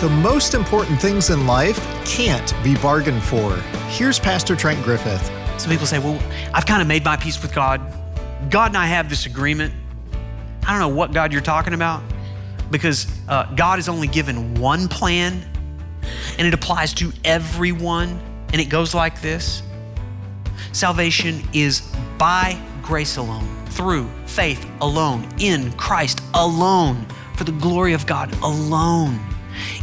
The most important things in life can't be bargained for. Here's Pastor Trent Griffith. Some people say, Well, I've kind of made my peace with God. God and I have this agreement. I don't know what God you're talking about because uh, God has only given one plan and it applies to everyone. And it goes like this Salvation is by grace alone, through faith alone, in Christ alone, for the glory of God alone.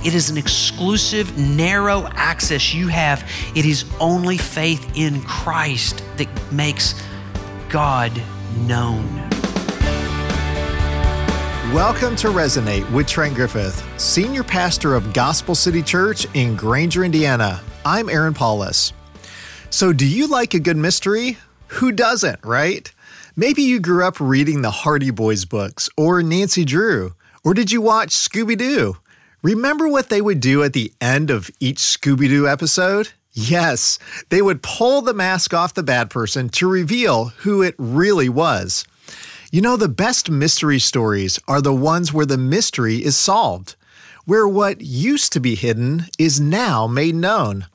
It is an exclusive, narrow access you have. It is only faith in Christ that makes God known. Welcome to Resonate with Trent Griffith, Senior Pastor of Gospel City Church in Granger, Indiana. I'm Aaron Paulus. So, do you like a good mystery? Who doesn't, right? Maybe you grew up reading the Hardy Boys books or Nancy Drew, or did you watch Scooby Doo? Remember what they would do at the end of each Scooby Doo episode? Yes, they would pull the mask off the bad person to reveal who it really was. You know, the best mystery stories are the ones where the mystery is solved, where what used to be hidden is now made known.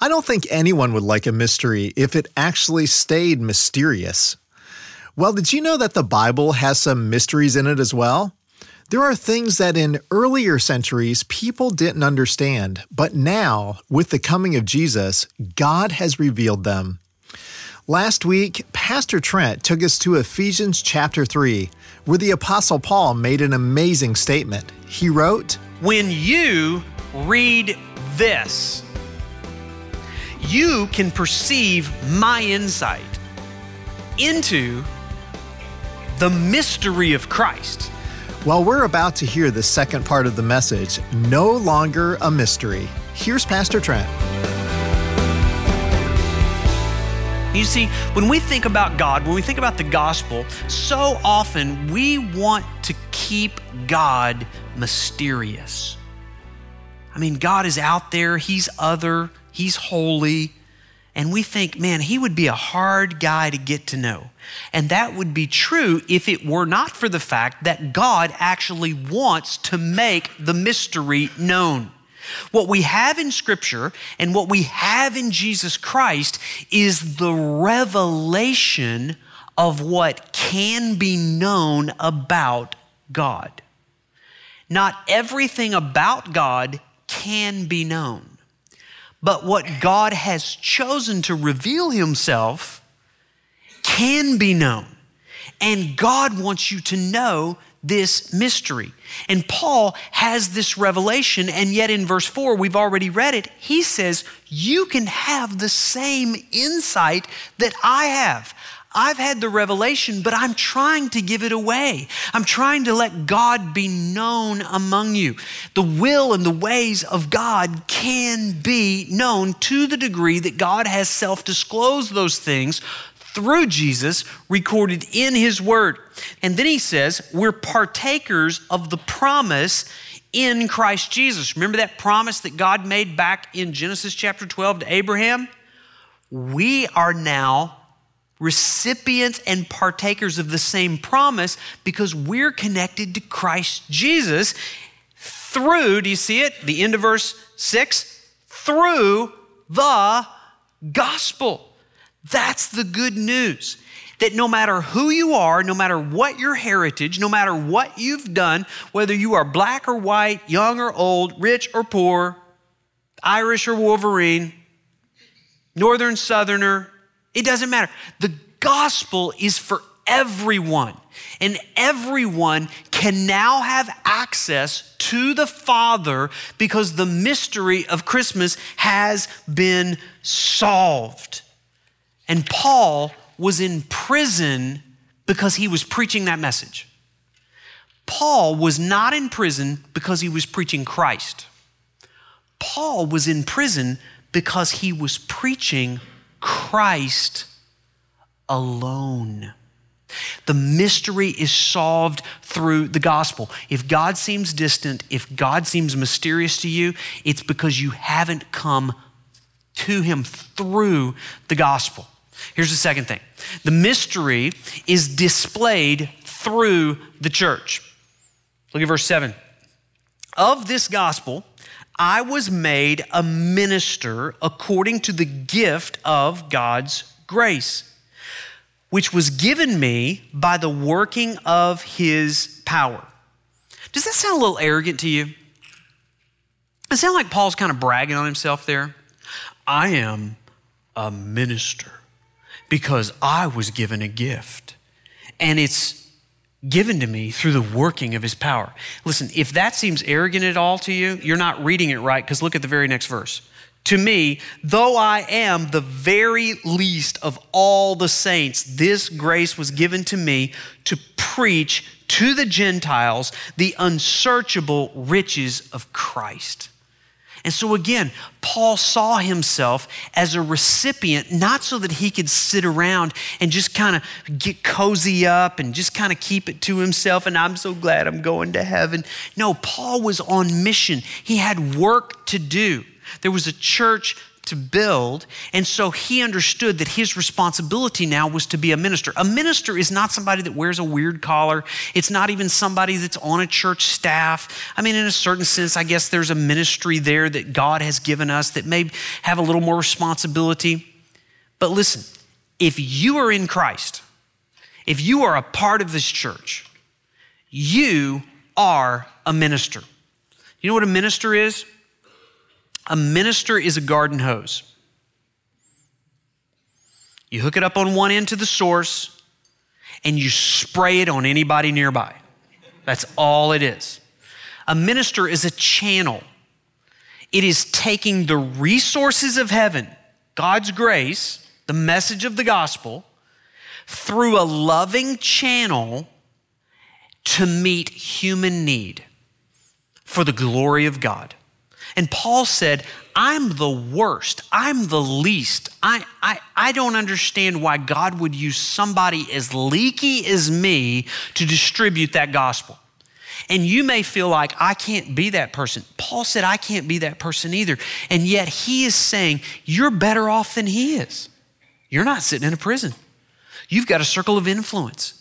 I don't think anyone would like a mystery if it actually stayed mysterious. Well, did you know that the Bible has some mysteries in it as well? There are things that in earlier centuries people didn't understand, but now, with the coming of Jesus, God has revealed them. Last week, Pastor Trent took us to Ephesians chapter 3, where the Apostle Paul made an amazing statement. He wrote, When you read this, you can perceive my insight into the mystery of Christ. Well, we're about to hear the second part of the message No Longer a Mystery. Here's Pastor Trent. You see, when we think about God, when we think about the gospel, so often we want to keep God mysterious. I mean, God is out there, He's other, He's holy, and we think, man, He would be a hard guy to get to know. And that would be true if it were not for the fact that God actually wants to make the mystery known. What we have in Scripture and what we have in Jesus Christ is the revelation of what can be known about God. Not everything about God can be known, but what God has chosen to reveal Himself can be known. And God wants you to know this mystery. And Paul has this revelation, and yet in verse 4, we've already read it. He says, You can have the same insight that I have. I've had the revelation, but I'm trying to give it away. I'm trying to let God be known among you. The will and the ways of God can be known to the degree that God has self disclosed those things through Jesus recorded in his word. And then he says, we're partakers of the promise in Christ Jesus. Remember that promise that God made back in Genesis chapter 12 to Abraham? We are now recipients and partakers of the same promise because we're connected to Christ Jesus through, do you see it? The end of verse 6 through the gospel. That's the good news. That no matter who you are, no matter what your heritage, no matter what you've done, whether you are black or white, young or old, rich or poor, Irish or Wolverine, Northern, Southerner, it doesn't matter. The gospel is for everyone. And everyone can now have access to the Father because the mystery of Christmas has been solved. And Paul was in prison because he was preaching that message. Paul was not in prison because he was preaching Christ. Paul was in prison because he was preaching Christ alone. The mystery is solved through the gospel. If God seems distant, if God seems mysterious to you, it's because you haven't come to him through the gospel. Here's the second thing the mystery is displayed through the church. Look at verse 7. Of this gospel, I was made a minister according to the gift of God's grace, which was given me by the working of his power. Does that sound a little arrogant to you? It sound like Paul's kind of bragging on himself there? I am a minister because I was given a gift. And it's given to me through the working of his power. Listen, if that seems arrogant at all to you, you're not reading it right because look at the very next verse. To me, though I am the very least of all the saints, this grace was given to me to preach to the Gentiles the unsearchable riches of Christ. And so again, Paul saw himself as a recipient, not so that he could sit around and just kind of get cozy up and just kind of keep it to himself, and I'm so glad I'm going to heaven. No, Paul was on mission. He had work to do. There was a church to build. And so he understood that his responsibility now was to be a minister. A minister is not somebody that wears a weird collar, it's not even somebody that's on a church staff. I mean, in a certain sense, I guess there's a ministry there that God has given us that may have a little more responsibility. But listen, if you are in Christ, if you are a part of this church, you are a minister. You know what a minister is? A minister is a garden hose. You hook it up on one end to the source and you spray it on anybody nearby. That's all it is. A minister is a channel. It is taking the resources of heaven, God's grace, the message of the gospel, through a loving channel to meet human need for the glory of God. And Paul said, I'm the worst. I'm the least. I, I, I don't understand why God would use somebody as leaky as me to distribute that gospel. And you may feel like, I can't be that person. Paul said, I can't be that person either. And yet he is saying, You're better off than he is. You're not sitting in a prison, you've got a circle of influence.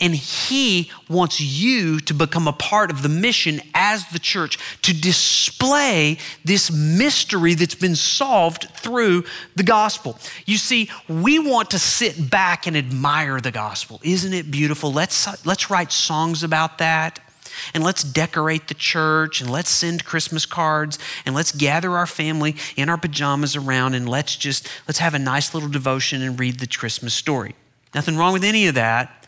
And he wants you to become a part of the mission as the church to display this mystery that's been solved through the gospel. You see, we want to sit back and admire the gospel. Isn't it beautiful? Let's, let's write songs about that. And let's decorate the church and let's send Christmas cards and let's gather our family in our pajamas around and let's just let's have a nice little devotion and read the Christmas story. Nothing wrong with any of that.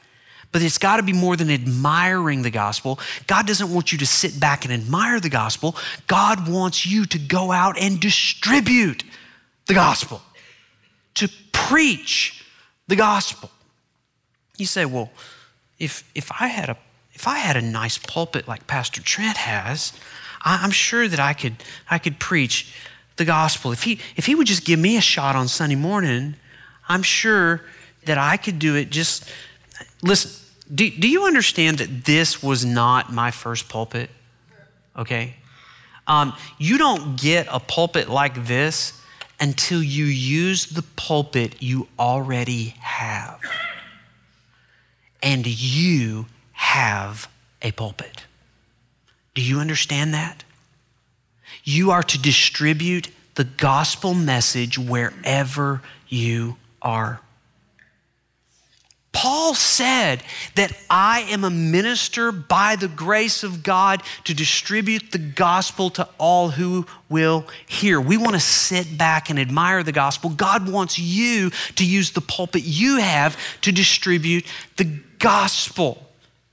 But it's got to be more than admiring the gospel. God doesn't want you to sit back and admire the gospel. God wants you to go out and distribute the gospel, to preach the gospel. You say, well, if, if, I had a, if I had a nice pulpit like Pastor Trent has, I, I'm sure that I could, I could preach the gospel. If he, if he would just give me a shot on Sunday morning, I'm sure that I could do it just. Listen, do, do you understand that this was not my first pulpit? Okay? Um, you don't get a pulpit like this until you use the pulpit you already have. And you have a pulpit. Do you understand that? You are to distribute the gospel message wherever you are. Paul said that I am a minister by the grace of God to distribute the gospel to all who will hear. We want to sit back and admire the gospel. God wants you to use the pulpit you have to distribute the gospel.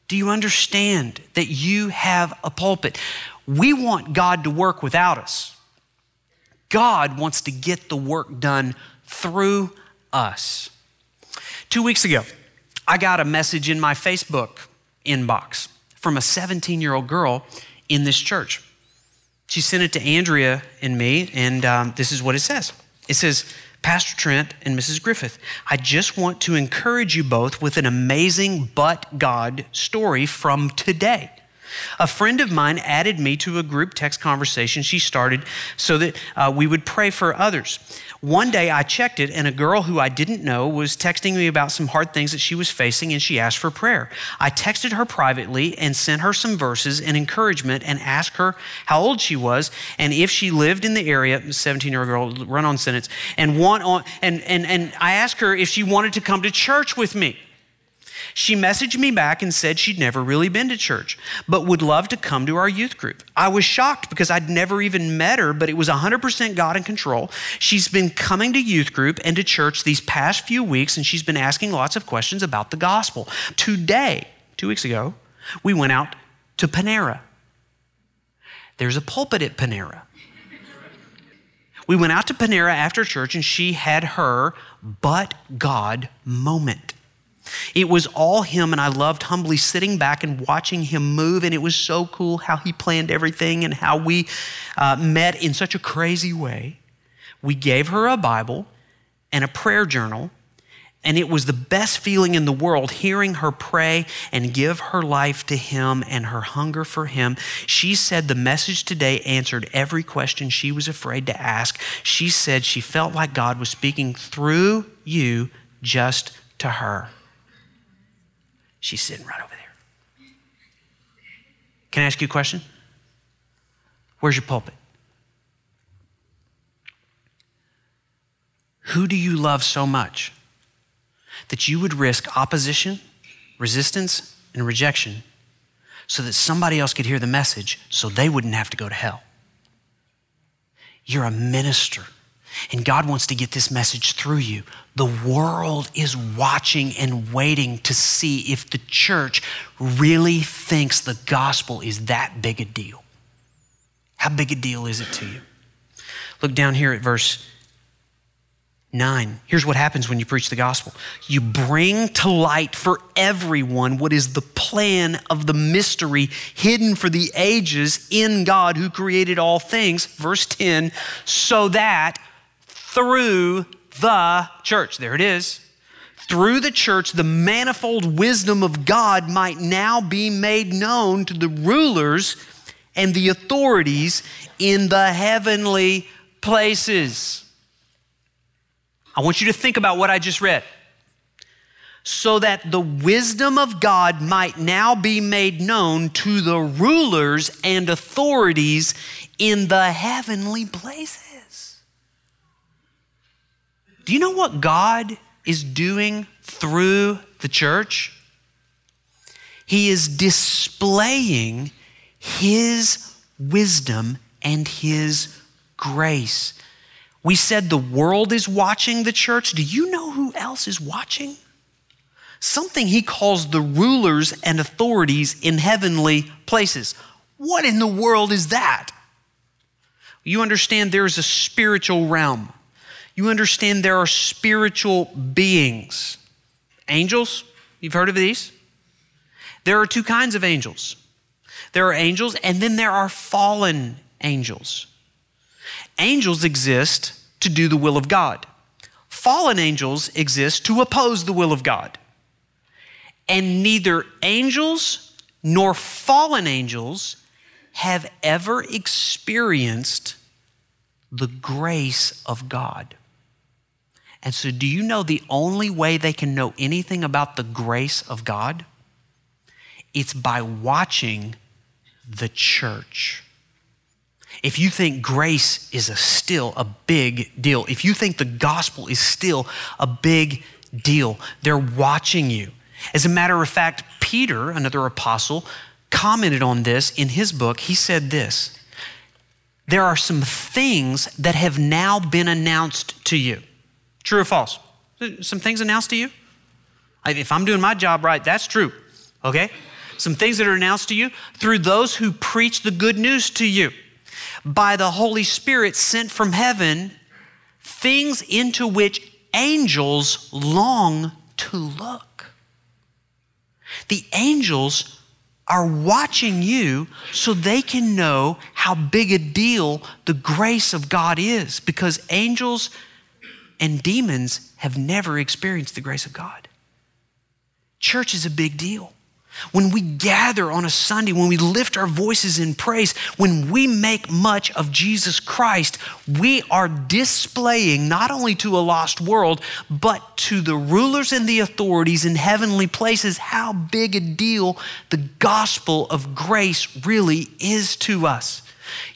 Do you understand that you have a pulpit? We want God to work without us. God wants to get the work done through us. Two weeks ago, I got a message in my Facebook inbox from a 17 year old girl in this church. She sent it to Andrea and me, and um, this is what it says it says, Pastor Trent and Mrs. Griffith, I just want to encourage you both with an amazing but God story from today. A friend of mine added me to a group text conversation she started so that uh, we would pray for others. One day I checked it, and a girl who I didn't know was texting me about some hard things that she was facing, and she asked for prayer. I texted her privately and sent her some verses and encouragement and asked her how old she was and if she lived in the area, 17 year old girl, run on sentence, and, want on, and, and, and I asked her if she wanted to come to church with me. She messaged me back and said she'd never really been to church, but would love to come to our youth group. I was shocked because I'd never even met her, but it was 100% God in control. She's been coming to youth group and to church these past few weeks, and she's been asking lots of questions about the gospel. Today, two weeks ago, we went out to Panera. There's a pulpit at Panera. We went out to Panera after church, and she had her but God moment. It was all him, and I loved humbly sitting back and watching him move. And it was so cool how he planned everything and how we uh, met in such a crazy way. We gave her a Bible and a prayer journal, and it was the best feeling in the world hearing her pray and give her life to him and her hunger for him. She said the message today answered every question she was afraid to ask. She said she felt like God was speaking through you just to her. She's sitting right over there. Can I ask you a question? Where's your pulpit? Who do you love so much that you would risk opposition, resistance, and rejection so that somebody else could hear the message so they wouldn't have to go to hell? You're a minister and God wants to get this message through you. The world is watching and waiting to see if the church really thinks the gospel is that big a deal. How big a deal is it to you? Look down here at verse 9. Here's what happens when you preach the gospel you bring to light for everyone what is the plan of the mystery hidden for the ages in God who created all things. Verse 10 so that through the church. There it is. Through the church, the manifold wisdom of God might now be made known to the rulers and the authorities in the heavenly places. I want you to think about what I just read. So that the wisdom of God might now be made known to the rulers and authorities in the heavenly places. Do you know what God is doing through the church? He is displaying His wisdom and His grace. We said the world is watching the church. Do you know who else is watching? Something he calls the rulers and authorities in heavenly places. What in the world is that? You understand there is a spiritual realm you understand there are spiritual beings. Angels, you've heard of these? There are two kinds of angels there are angels, and then there are fallen angels. Angels exist to do the will of God, fallen angels exist to oppose the will of God. And neither angels nor fallen angels have ever experienced the grace of God. And so, do you know the only way they can know anything about the grace of God? It's by watching the church. If you think grace is a still a big deal, if you think the gospel is still a big deal, they're watching you. As a matter of fact, Peter, another apostle, commented on this in his book. He said this There are some things that have now been announced to you. True or false? Some things announced to you? If I'm doing my job right, that's true. Okay? Some things that are announced to you through those who preach the good news to you by the Holy Spirit sent from heaven, things into which angels long to look. The angels are watching you so they can know how big a deal the grace of God is because angels and demons have never experienced the grace of God. Church is a big deal. when we gather on a Sunday, when we lift our voices in praise, when we make much of Jesus Christ, we are displaying not only to a lost world, but to the rulers and the authorities in heavenly places how big a deal the gospel of grace really is to us.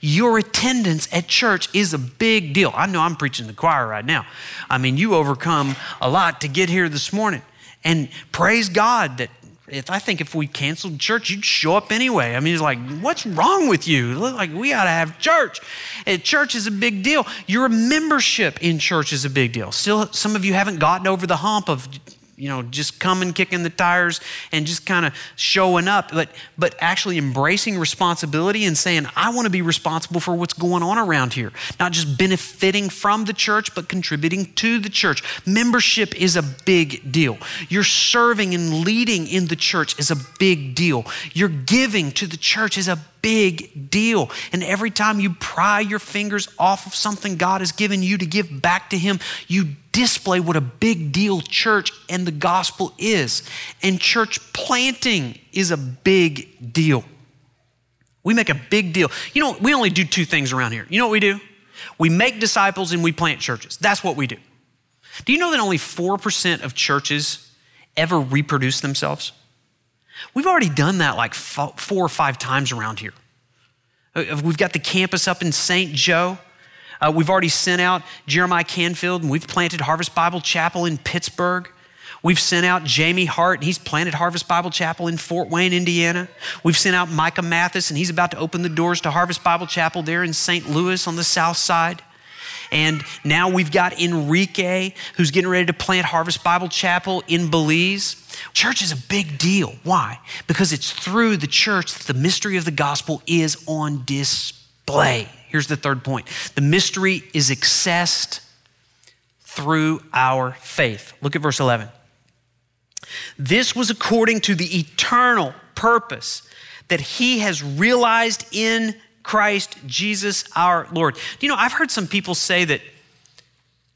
Your attendance at church is a big deal. I know I'm preaching the choir right now. I mean, you overcome a lot to get here this morning. And praise God that if I think if we canceled church, you'd show up anyway. I mean, it's like, what's wrong with you? Like, we got to have church. And church is a big deal. Your membership in church is a big deal. Still, some of you haven't gotten over the hump of you know, just coming, kicking the tires, and just kind of showing up, but but actually embracing responsibility and saying, I want to be responsible for what's going on around here. Not just benefiting from the church, but contributing to the church. Membership is a big deal. Your serving and leading in the church is a big deal. Your giving to the church is a big deal. And every time you pry your fingers off of something God has given you to give back to Him, you display what a big deal church and the gospel is. And church planting is a big deal. We make a big deal. You know, we only do two things around here. You know what we do? We make disciples and we plant churches. That's what we do. Do you know that only 4% of churches ever reproduce themselves? We've already done that like four or five times around here. Uh, we've got the campus up in St. Joe. Uh, we've already sent out Jeremiah Canfield, and we've planted Harvest Bible Chapel in Pittsburgh. We've sent out Jamie Hart, and he's planted Harvest Bible Chapel in Fort Wayne, Indiana. We've sent out Micah Mathis, and he's about to open the doors to Harvest Bible Chapel there in St. Louis on the south side. And now we've got Enrique, who's getting ready to plant Harvest Bible Chapel in Belize. Church is a big deal. Why? Because it's through the church that the mystery of the gospel is on display. Here's the third point the mystery is accessed through our faith. Look at verse 11. This was according to the eternal purpose that he has realized in Christ Jesus our Lord. Do you know, I've heard some people say that,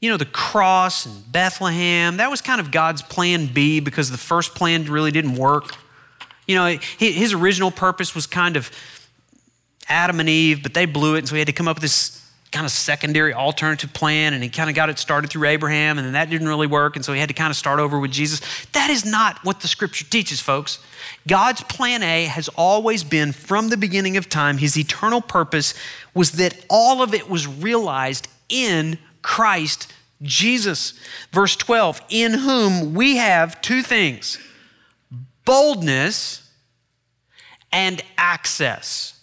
you know, the cross and Bethlehem, that was kind of God's plan B because the first plan really didn't work. You know, his original purpose was kind of Adam and Eve, but they blew it, and so he had to come up with this kind of secondary alternative plan and he kind of got it started through Abraham and then that didn't really work and so he had to kind of start over with Jesus. That is not what the scripture teaches, folks. God's plan A has always been from the beginning of time, his eternal purpose was that all of it was realized in Christ Jesus. Verse 12, in whom we have two things boldness and access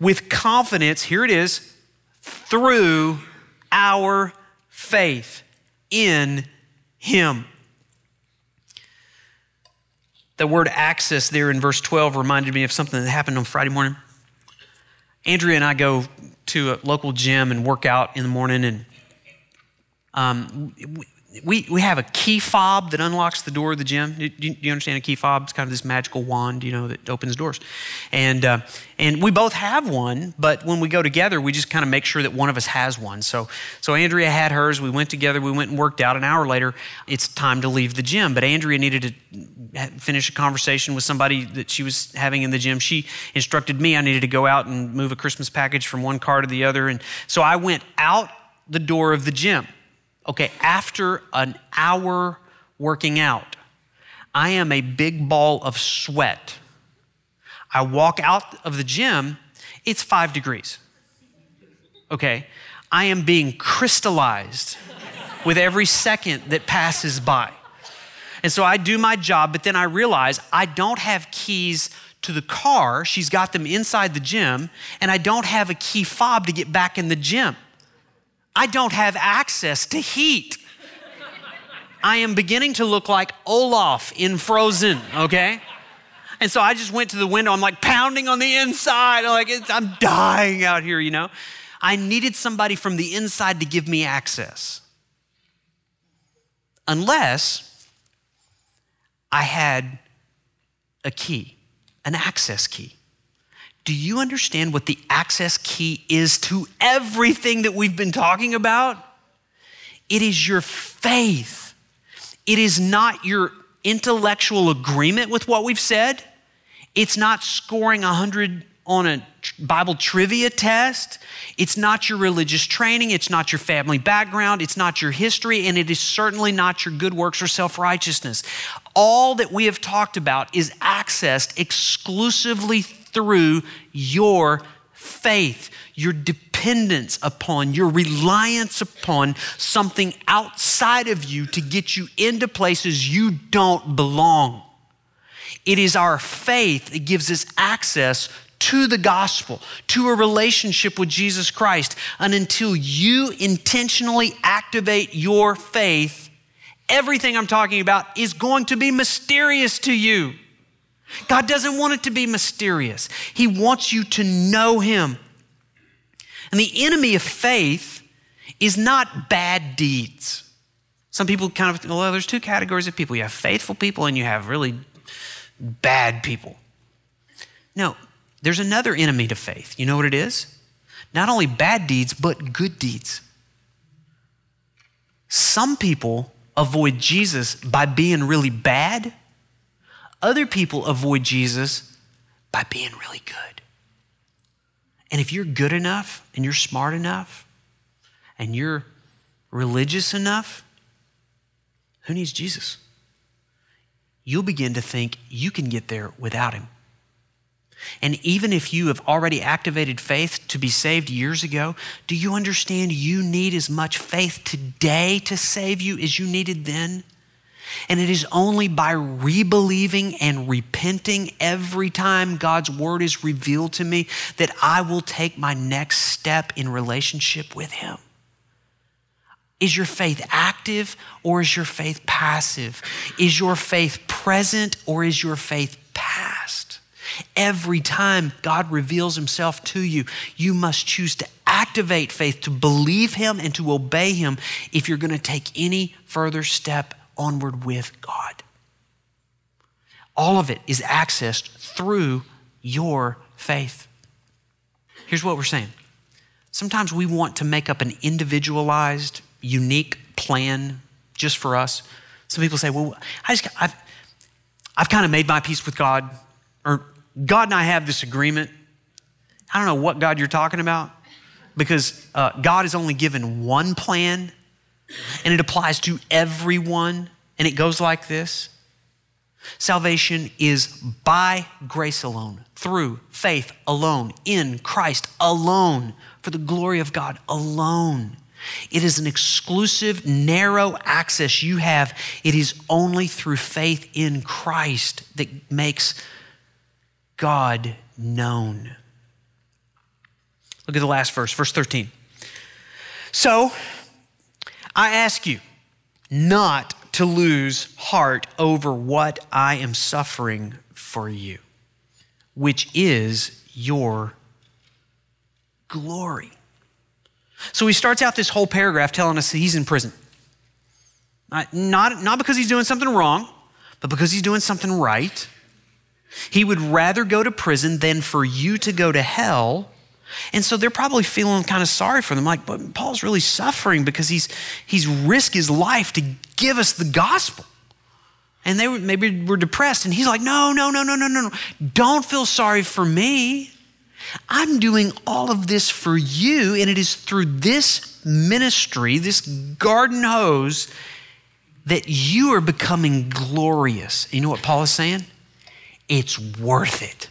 with confidence, here it is, through our faith in Him. The word access there in verse 12 reminded me of something that happened on Friday morning. Andrea and I go to a local gym and work out in the morning, and um, we, we have a key fob that unlocks the door of the gym. Do you, do you, understand a key fob? It's kind of this magical wand, you know, that opens doors. And, uh, and we both have one, but when we go together, we just kind of make sure that one of us has one. So, so Andrea had hers. We went together. We went and worked out. An hour later, it's time to leave the gym. But Andrea needed to finish a conversation with somebody that she was having in the gym. She instructed me I needed to go out and move a Christmas package from one car to the other. And so I went out the door of the gym. Okay, after an hour working out, I am a big ball of sweat. I walk out of the gym, it's five degrees. Okay, I am being crystallized with every second that passes by. And so I do my job, but then I realize I don't have keys to the car. She's got them inside the gym, and I don't have a key fob to get back in the gym. I don't have access to heat. I am beginning to look like Olaf in Frozen, okay? And so I just went to the window. I'm like pounding on the inside. I'm like, I'm dying out here, you know? I needed somebody from the inside to give me access. Unless I had a key, an access key. Do you understand what the access key is to everything that we've been talking about? It is your faith. It is not your intellectual agreement with what we've said. It's not scoring 100 on a Bible trivia test. It's not your religious training. It's not your family background. It's not your history. And it is certainly not your good works or self righteousness. All that we have talked about is accessed exclusively through your faith, your dependence upon, your reliance upon something outside of you to get you into places you don't belong. It is our faith that gives us access to the gospel, to a relationship with Jesus Christ. And until you intentionally activate your faith, everything I'm talking about is going to be mysterious to you. God doesn't want it to be mysterious, He wants you to know Him. And the enemy of faith is not bad deeds. Some people kind of, well, there's two categories of people you have faithful people and you have really bad people. No, there's another enemy to faith. You know what it is? Not only bad deeds, but good deeds. Some people avoid Jesus by being really bad, other people avoid Jesus by being really good. And if you're good enough and you're smart enough and you're religious enough, who needs Jesus? You'll begin to think you can get there without him. And even if you have already activated faith to be saved years ago, do you understand you need as much faith today to save you as you needed then? And it is only by rebelieving and repenting every time God's word is revealed to me that I will take my next step in relationship with Him. Is your faith active or is your faith passive? Is your faith present or is your faith past? Every time God reveals himself to you, you must choose to activate faith, to believe him, and to obey him if you're going to take any further step onward with God. All of it is accessed through your faith. Here's what we're saying sometimes we want to make up an individualized, unique plan just for us. Some people say, well, I just, I've, I've kind of made my peace with God, or God and I have this agreement. I don't know what God you're talking about because uh, God has only given one plan and it applies to everyone. And it goes like this Salvation is by grace alone, through faith alone, in Christ alone, for the glory of God alone. It is an exclusive, narrow access you have. It is only through faith in Christ that makes God known. Look at the last verse, verse 13. So, I ask you not to lose heart over what I am suffering for you, which is your glory. So he starts out this whole paragraph telling us he's in prison. Not, not because he's doing something wrong, but because he's doing something right. He would rather go to prison than for you to go to hell. And so they're probably feeling kind of sorry for them, like, but Paul's really suffering because he's he's risked his life to give us the gospel. And they were, maybe were depressed, and he's like, no, no, no, no, no, no, no. Don't feel sorry for me. I'm doing all of this for you, and it is through this ministry, this garden hose, that you are becoming glorious. You know what Paul is saying? it's worth it.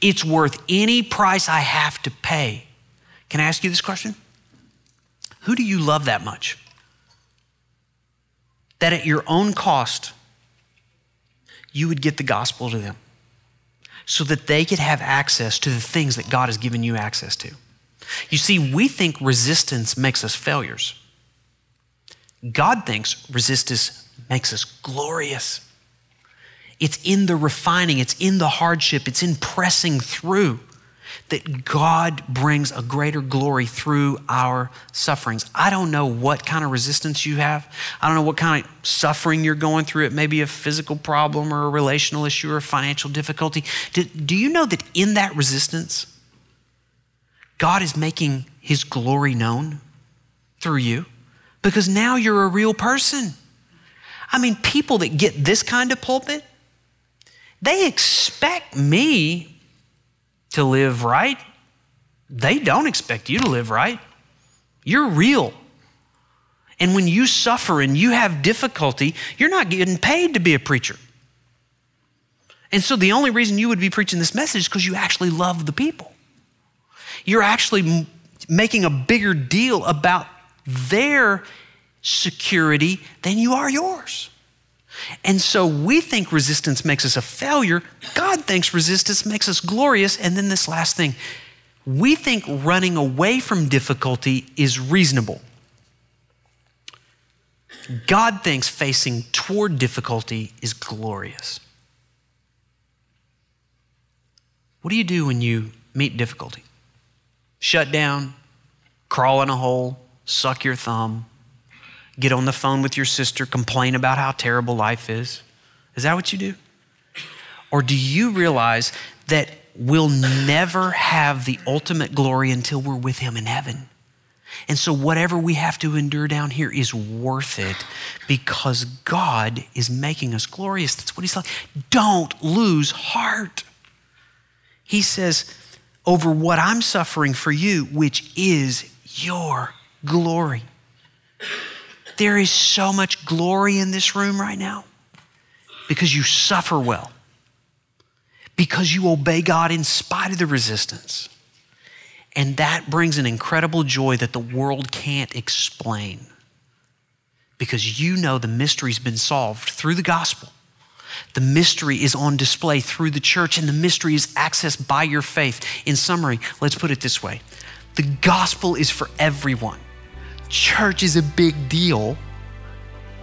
It's worth any price I have to pay. Can I ask you this question? Who do you love that much? That at your own cost, you would get the gospel to them so that they could have access to the things that God has given you access to. You see, we think resistance makes us failures. God thinks resistance makes us glorious. It's in the refining, it's in the hardship, it's in pressing through that God brings a greater glory through our sufferings. I don't know what kind of resistance you have. I don't know what kind of suffering you're going through. It may be a physical problem or a relational issue or a financial difficulty. Do, do you know that in that resistance, God is making his glory known through you? Because now you're a real person. I mean, people that get this kind of pulpit, they expect me to live right. They don't expect you to live right. You're real. And when you suffer and you have difficulty, you're not getting paid to be a preacher. And so the only reason you would be preaching this message is because you actually love the people. You're actually making a bigger deal about their security than you are yours. And so we think resistance makes us a failure. God thinks resistance makes us glorious. And then this last thing we think running away from difficulty is reasonable. God thinks facing toward difficulty is glorious. What do you do when you meet difficulty? Shut down, crawl in a hole, suck your thumb, get on the phone with your sister, complain about how terrible life is? Is that what you do? Or do you realize that we'll never have the ultimate glory until we're with Him in heaven? And so, whatever we have to endure down here is worth it because God is making us glorious. That's what He's like. Don't lose heart. He says, over what I'm suffering for you, which is your glory. There is so much glory in this room right now because you suffer well, because you obey God in spite of the resistance. And that brings an incredible joy that the world can't explain because you know the mystery's been solved through the gospel. The mystery is on display through the church, and the mystery is accessed by your faith. In summary, let's put it this way the gospel is for everyone church is a big deal.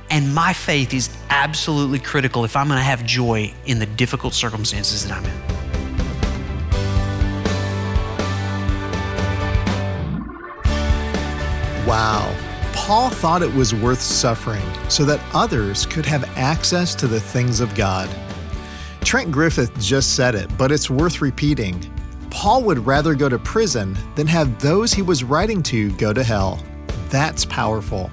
And my faith is absolutely critical if I'm going to have joy in the difficult circumstances that I'm in. Wow. Paul thought it was worth suffering so that others could have access to the things of God. Trent Griffith just said it, but it's worth repeating. Paul would rather go to prison than have those he was writing to go to hell. That's powerful.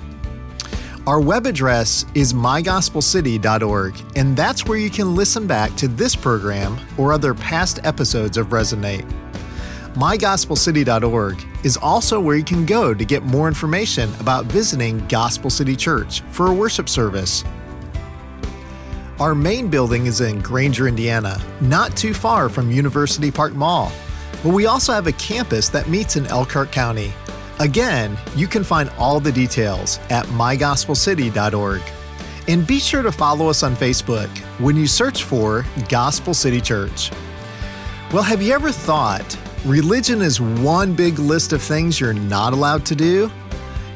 Our web address is mygospelcity.org, and that's where you can listen back to this program or other past episodes of Resonate. MyGospelCity.org is also where you can go to get more information about visiting Gospel City Church for a worship service. Our main building is in Granger, Indiana, not too far from University Park Mall, but we also have a campus that meets in Elkhart County. Again, you can find all the details at mygospelcity.org. And be sure to follow us on Facebook when you search for Gospel City Church. Well, have you ever thought religion is one big list of things you're not allowed to do?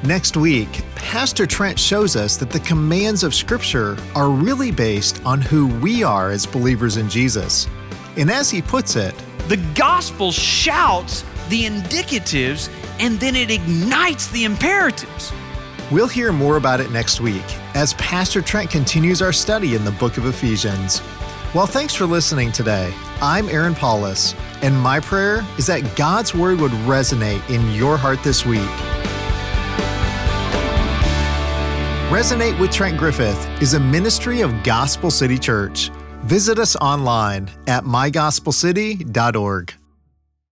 Next week, Pastor Trent shows us that the commands of Scripture are really based on who we are as believers in Jesus. And as he puts it, the gospel shouts the indicatives and then it ignites the imperatives. We'll hear more about it next week as Pastor Trent continues our study in the book of Ephesians. Well, thanks for listening today. I'm Aaron Paulus, and my prayer is that God's word would resonate in your heart this week. Resonate with Trent Griffith is a ministry of Gospel City Church. Visit us online at mygospelcity.org.